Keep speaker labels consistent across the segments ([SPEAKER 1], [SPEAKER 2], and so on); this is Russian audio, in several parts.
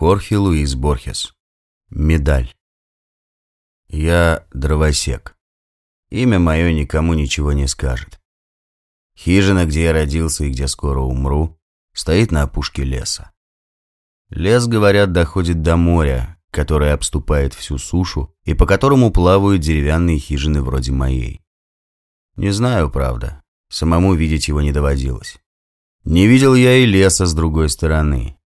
[SPEAKER 1] Хорхе Луис Борхес. Медаль. Я дровосек. Имя мое никому ничего не скажет. Хижина, где я родился и где скоро умру, стоит на опушке леса. Лес, говорят, доходит до моря, которое обступает всю сушу и по которому плавают деревянные хижины вроде моей. Не знаю, правда, самому видеть его не доводилось. Не видел я и леса с другой стороны.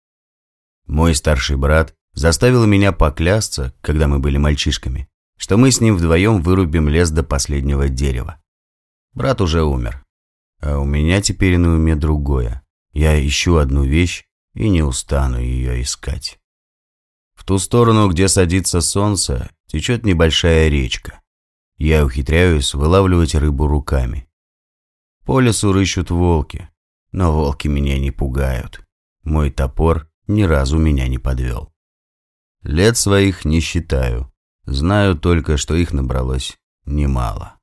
[SPEAKER 1] Мой старший брат заставил меня поклясться, когда мы были мальчишками, что мы с ним вдвоем вырубим лес до последнего дерева. Брат уже умер, а у меня теперь на уме другое. Я ищу одну вещь и не устану ее искать. В ту сторону, где садится солнце, течет небольшая речка. Я ухитряюсь вылавливать рыбу руками. По лесу рыщут волки, но волки меня не пугают. Мой топор ни разу меня не подвел. Лет своих не считаю. Знаю только, что их набралось немало.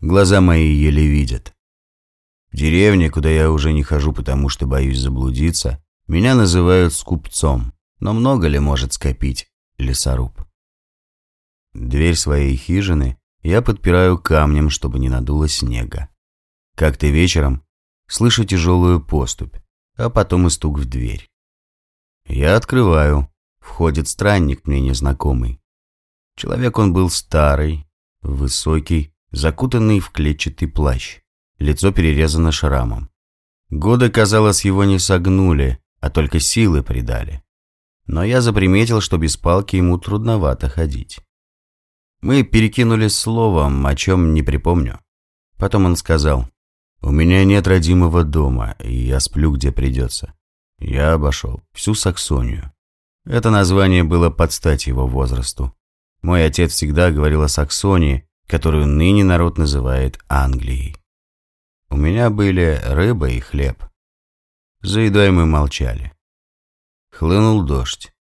[SPEAKER 1] Глаза мои еле видят. В деревне, куда я уже не хожу, потому что боюсь заблудиться, меня называют скупцом. Но много ли может скопить лесоруб? Дверь своей хижины я подпираю камнем, чтобы не надуло снега. Как-то вечером слышу тяжелую поступь, а потом и стук в дверь. Я открываю. Входит странник мне незнакомый. Человек он был старый, высокий, закутанный в клетчатый плащ. Лицо перерезано шрамом. Годы, казалось, его не согнули, а только силы придали но я заприметил, что без палки ему трудновато ходить. Мы перекинулись словом, о чем не припомню. Потом он сказал, «У меня нет родимого дома, и я сплю, где придется». Я обошел всю Саксонию. Это название было под стать его возрасту. Мой отец всегда говорил о Саксонии, которую ныне народ называет Англией. У меня были рыба и хлеб. За едой мы молчали. Хлынул дождь.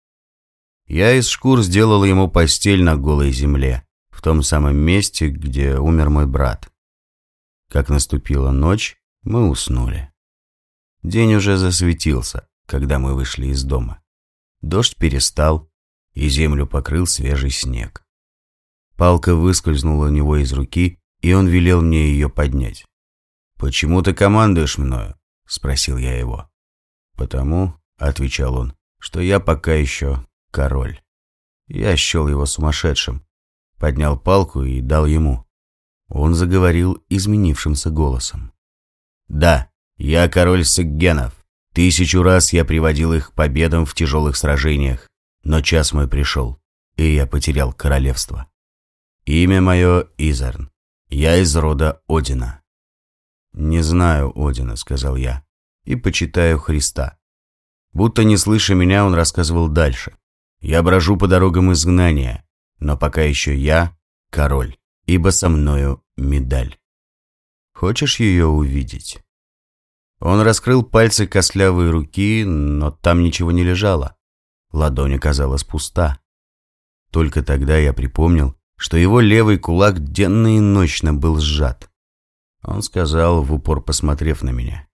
[SPEAKER 1] Я из шкур сделал ему постель на голой земле, в том самом месте, где умер мой брат. Как наступила ночь, мы уснули. День уже засветился, когда мы вышли из дома. Дождь перестал, и землю покрыл свежий снег. Палка выскользнула у него из руки, и он велел мне ее поднять. «Почему ты командуешь мною?» – спросил я его. «Потому», – отвечал он, что я пока еще король. Я счел его сумасшедшим, поднял палку и дал ему. Он заговорил изменившимся голосом. «Да, я король Саггенов. Тысячу раз я приводил их к победам в тяжелых сражениях, но час мой пришел, и я потерял королевство. Имя мое Изерн. Я из рода Одина». «Не знаю Одина», — сказал я, — «и почитаю Христа. Будто не слыша меня, он рассказывал дальше. «Я брожу по дорогам изгнания, но пока еще я король, ибо со мною медаль. Хочешь ее увидеть?» Он раскрыл пальцы костлявой руки, но там ничего не лежало. Ладонь оказалась пуста. Только тогда я припомнил, что его левый кулак денно и ночно был сжат. Он сказал, в упор посмотрев на меня,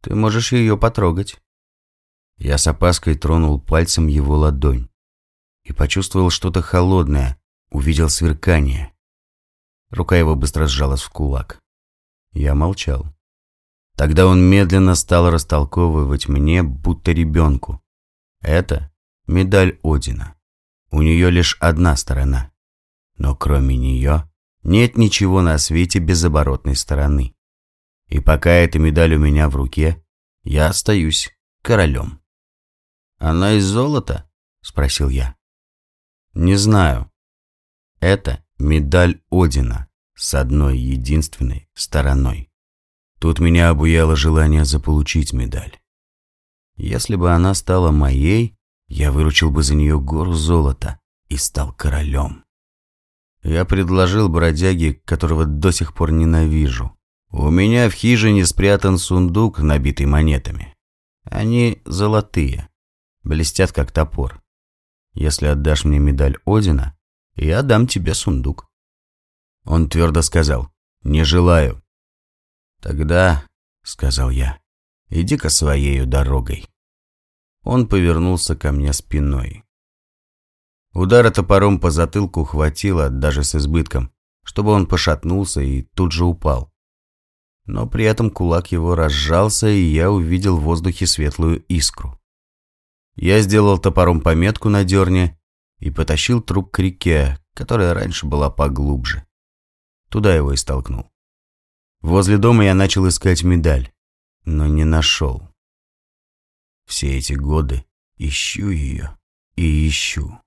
[SPEAKER 1] «Ты можешь ее потрогать». Я с опаской тронул пальцем его ладонь и почувствовал что-то холодное, увидел сверкание. Рука его быстро сжалась в кулак. Я молчал. Тогда он медленно стал растолковывать мне, будто ребенку. Это медаль Одина. У нее лишь одна сторона. Но кроме нее нет ничего на свете без оборотной стороны. И пока эта медаль у меня в руке, я остаюсь королем. «Она из золота?» – спросил я. «Не знаю. Это медаль Одина с одной единственной стороной. Тут меня обуяло желание заполучить медаль. Если бы она стала моей, я выручил бы за нее гору золота и стал королем. Я предложил бродяге, которого до сих пор ненавижу. У меня в хижине спрятан сундук, набитый монетами. Они золотые блестят как топор. Если отдашь мне медаль Одина, я дам тебе сундук. Он твердо сказал, не желаю. Тогда, сказал я, иди-ка своею дорогой. он повернулся ко мне спиной. Удара топором по затылку хватило, даже с избытком, чтобы он пошатнулся и тут же упал. Но при этом кулак его разжался, и я увидел в воздухе светлую искру. Я сделал топором пометку на дерне и потащил труп к реке, которая раньше была поглубже. Туда его и столкнул. Возле дома я начал искать медаль, но не нашел. Все эти годы ищу ее и ищу.